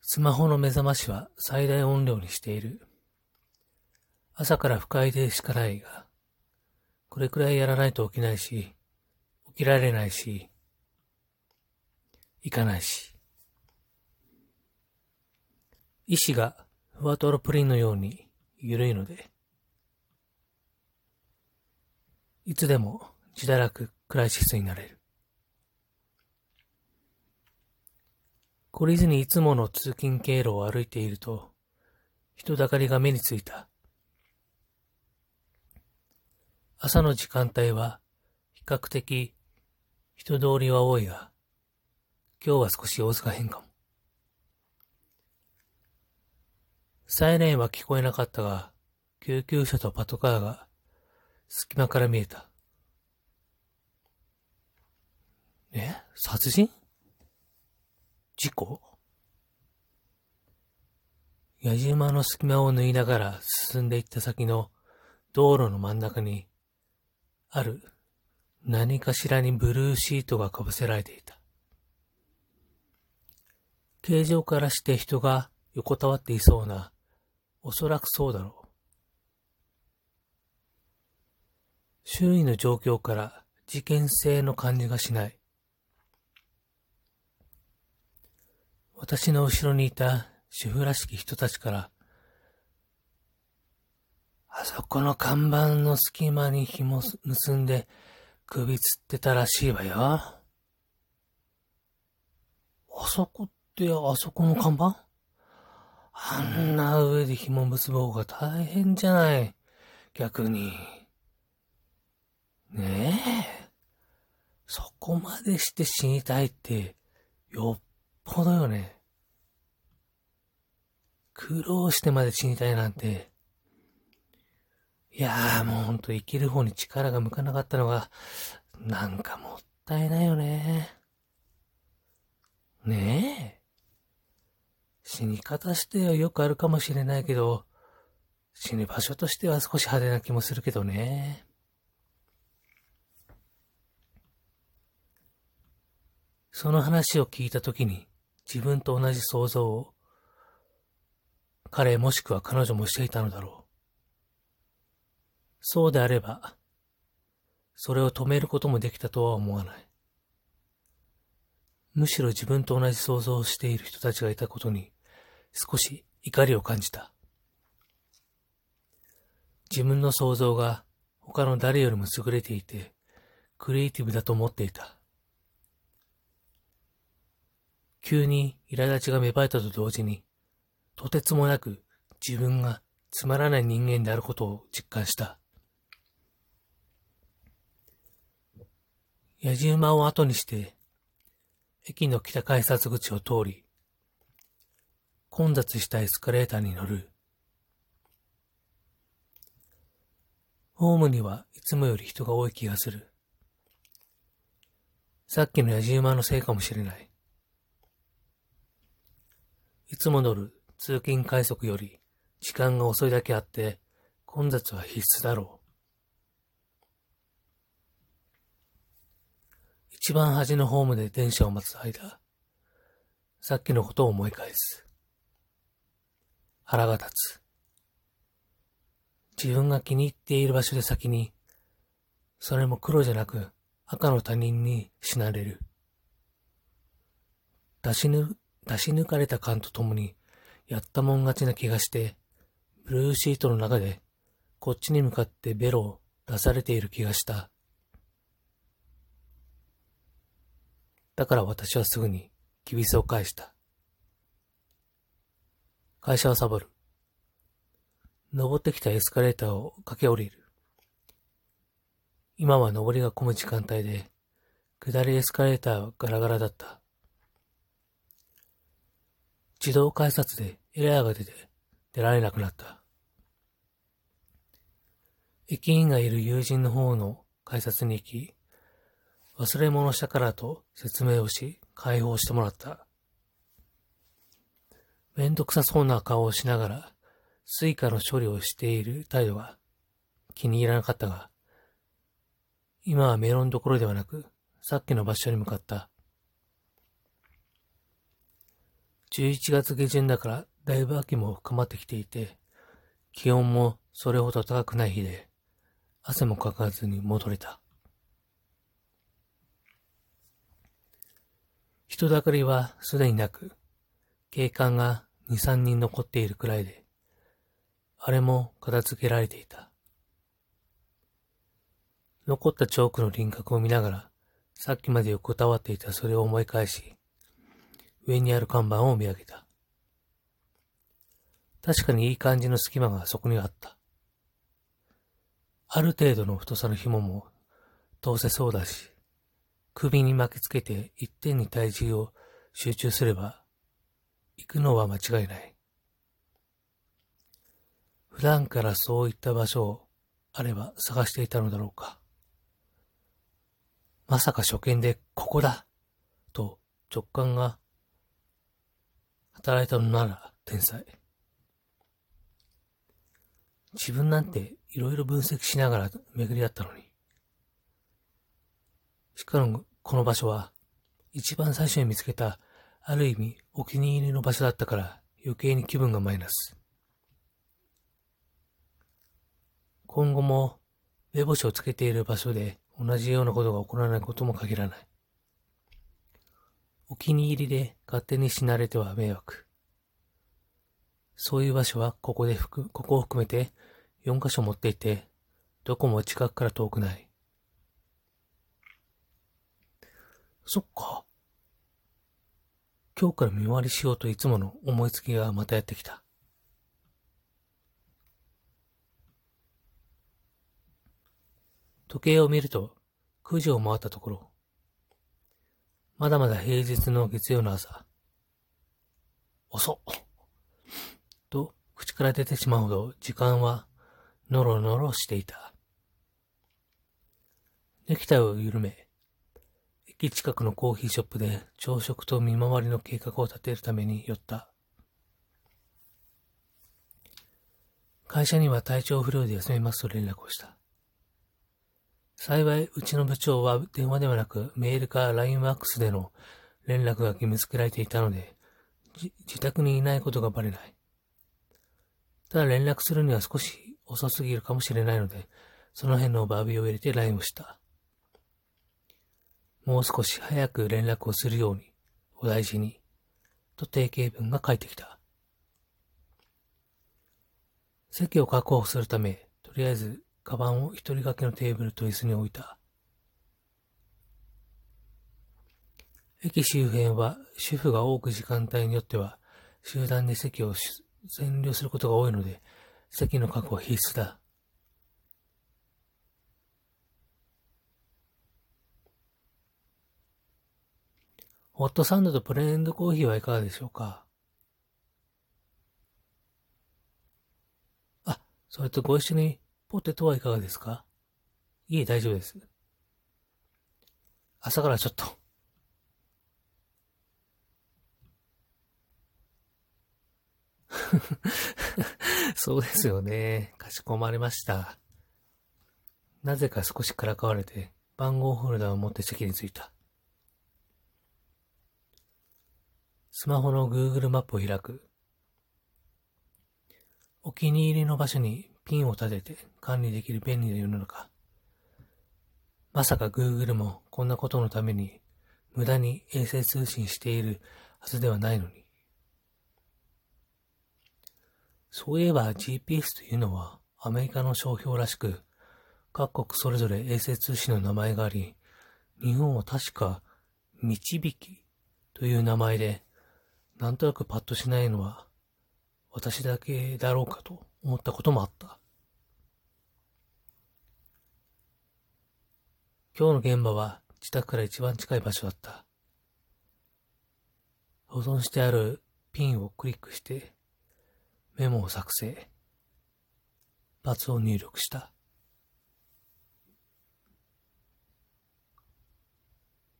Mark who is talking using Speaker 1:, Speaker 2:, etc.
Speaker 1: スマホの目覚ましは最大音量にしている。朝から不快でしかないが、これくらいやらないと起きないし、起きられないし、行かないし。意志がふわとろプリンのように緩いので、いつでも自堕落クライシスになれる。懲りずにいつもの通勤経路を歩いていると、人だかりが目についた。朝の時間帯は比較的人通りは多いが、今日は少し様子が変かも。サイレンは聞こえなかったが、救急車とパトカーが隙間から見えた。え？殺人？事故？矢島の隙間を縫いながら進んでいった先の道路の真ん中に、ある何かしらにブルーシートがかぶせられていた。形状からして人が横たわっていそうな、おそらくそうだろう。周囲の状況から事件性の感じがしない。私の後ろにいた主婦らしき人たちから、あそこの看板の隙間に紐結んで首つってたらしいわよ。あそこってあそこの看板？あんな上で紐結ぼうが大変じゃない。逆に。ねえ。そこまでして死にたいって、よっぽどよね。苦労してまで死にたいなんて。いやーもうほんと生きる方に力が向かなかったのが、なんかもったいないよね。ねえ。死に方してはよくあるかもしれないけど、死ぬ場所としては少し派手な気もするけどね。その話を聞いたときに自分と同じ想像を彼もしくは彼女もしていたのだろう。そうであれば、それを止めることもできたとは思わない。むしろ自分と同じ想像をしている人たちがいたことに少し怒りを感じた。自分の想像が他の誰よりも優れていて、クリエイティブだと思っていた。急に苛立ちが芽生えたと同時に、とてつもなく自分がつまらない人間であることを実感した。矢島を後にして、駅の北改札口を通り、混雑したエスカレーターに乗る。ホームにはいつもより人が多い気がする。さっきの矢島のせいかもしれない。いつも乗る通勤快速より時間が遅いだけあって混雑は必須だろう。一番端のホームで電車を待つ間、さっきのことを思い返す。腹が立つ。自分が気に入っている場所で先に、それも黒じゃなく赤の他人に死なれる。出しぬ、出し抜かれた感とともに、やったもん勝ちな気がして、ブルーシートの中で、こっちに向かってベロを出されている気がした。だから私はすぐに、きびすを返した。会社をサボる。登ってきたエスカレーターを駆け下りる。今は登りが混む時間帯で、下りエスカレーターはガラガラだった。自動改札でエラーが出て出られなくなった。駅員がいる友人の方の改札に行き、忘れ物したからと説明をし、解放してもらった。めんどくさそうな顔をしながら、スイカの処理をしている態度が気に入らなかったが、今はメロンどころではなく、さっきの場所に向かった。11月下旬だからだいぶ秋も深まってきていて、気温もそれほど高くない日で、汗もかかずに戻れた。人だかりはすでになく、警官が2、3人残っているくらいで、あれも片付けられていた。残ったチョークの輪郭を見ながら、さっきまで横たわっていたそれを思い返し、上にある看板を見上げた。確かにいい感じの隙間がそこにあった。ある程度の太さの紐も通せそうだし、首に巻きつけて一点に体重を集中すれば、行くのは間違いない。普段からそういった場所をあれば探していたのだろうか。まさか初見でここだと直感が働いたのなら天才。自分なんていろいろ分析しながら巡り合ったのに。しかも、この場所は、一番最初に見つけた、ある意味お気に入りの場所だったから余計に気分がマイナス。今後も、目星をつけている場所で同じようなことが起こらないことも限らない。お気に入りで勝手に死なれては迷惑。そういう場所はここでここを含めて4箇所持っていて、どこも近くから遠くない。そっか。今日から見回りしようといつもの思いつきがまたやってきた。時計を見ると9時を回ったところ。まだまだ平日の月曜の朝。遅っ。と口から出てしまうほど時間はノロノロしていた。ネクタイを緩め、駅近くのコーヒーショップで朝食と見回りの計画を立てるために寄った。会社には体調不良で休みますと連絡をした。幸い、うちの部長は電話ではなくメールか LINEWAX での連絡が義務付けられていたので、自宅にいないことがバレない。ただ連絡するには少し遅すぎるかもしれないので、その辺のバービーを入れて LINE をした。もう少し早く連絡をするように、お大事に、と定型文が返ってきた。席を確保するため、とりあえず、カバンを一人掛けのテーブルと椅子に置いた。駅周辺は主婦が多く時間帯によっては集団で席を占領することが多いので、席の確保は必須だ。ホットサンドとプレーンドコーヒーはいかがでしょうか？あ、それとご一緒にポテトはいかがですか？いえ、大丈夫です。朝からちょっと。そうですよね。かしこまりました。なぜか少しからかわれて、番号ホルダーを持って席に着いた。スマホの Google マップを開く。お気に入りの場所にピンを立てて管理できる便利な世の中。まさか Google もこんなことのために無駄に衛星通信しているはずではないのに。そういえば GPS というのはアメリカの商標らしく、各国それぞれ衛星通信の名前があり、日本は確か導きという名前でなんとなくパッとしないのは、私だけだろうかと思ったこともあった。今日の現場は自宅から一番近い場所だった。保存してあるピンをクリックしてメモを作成。罰を入力した。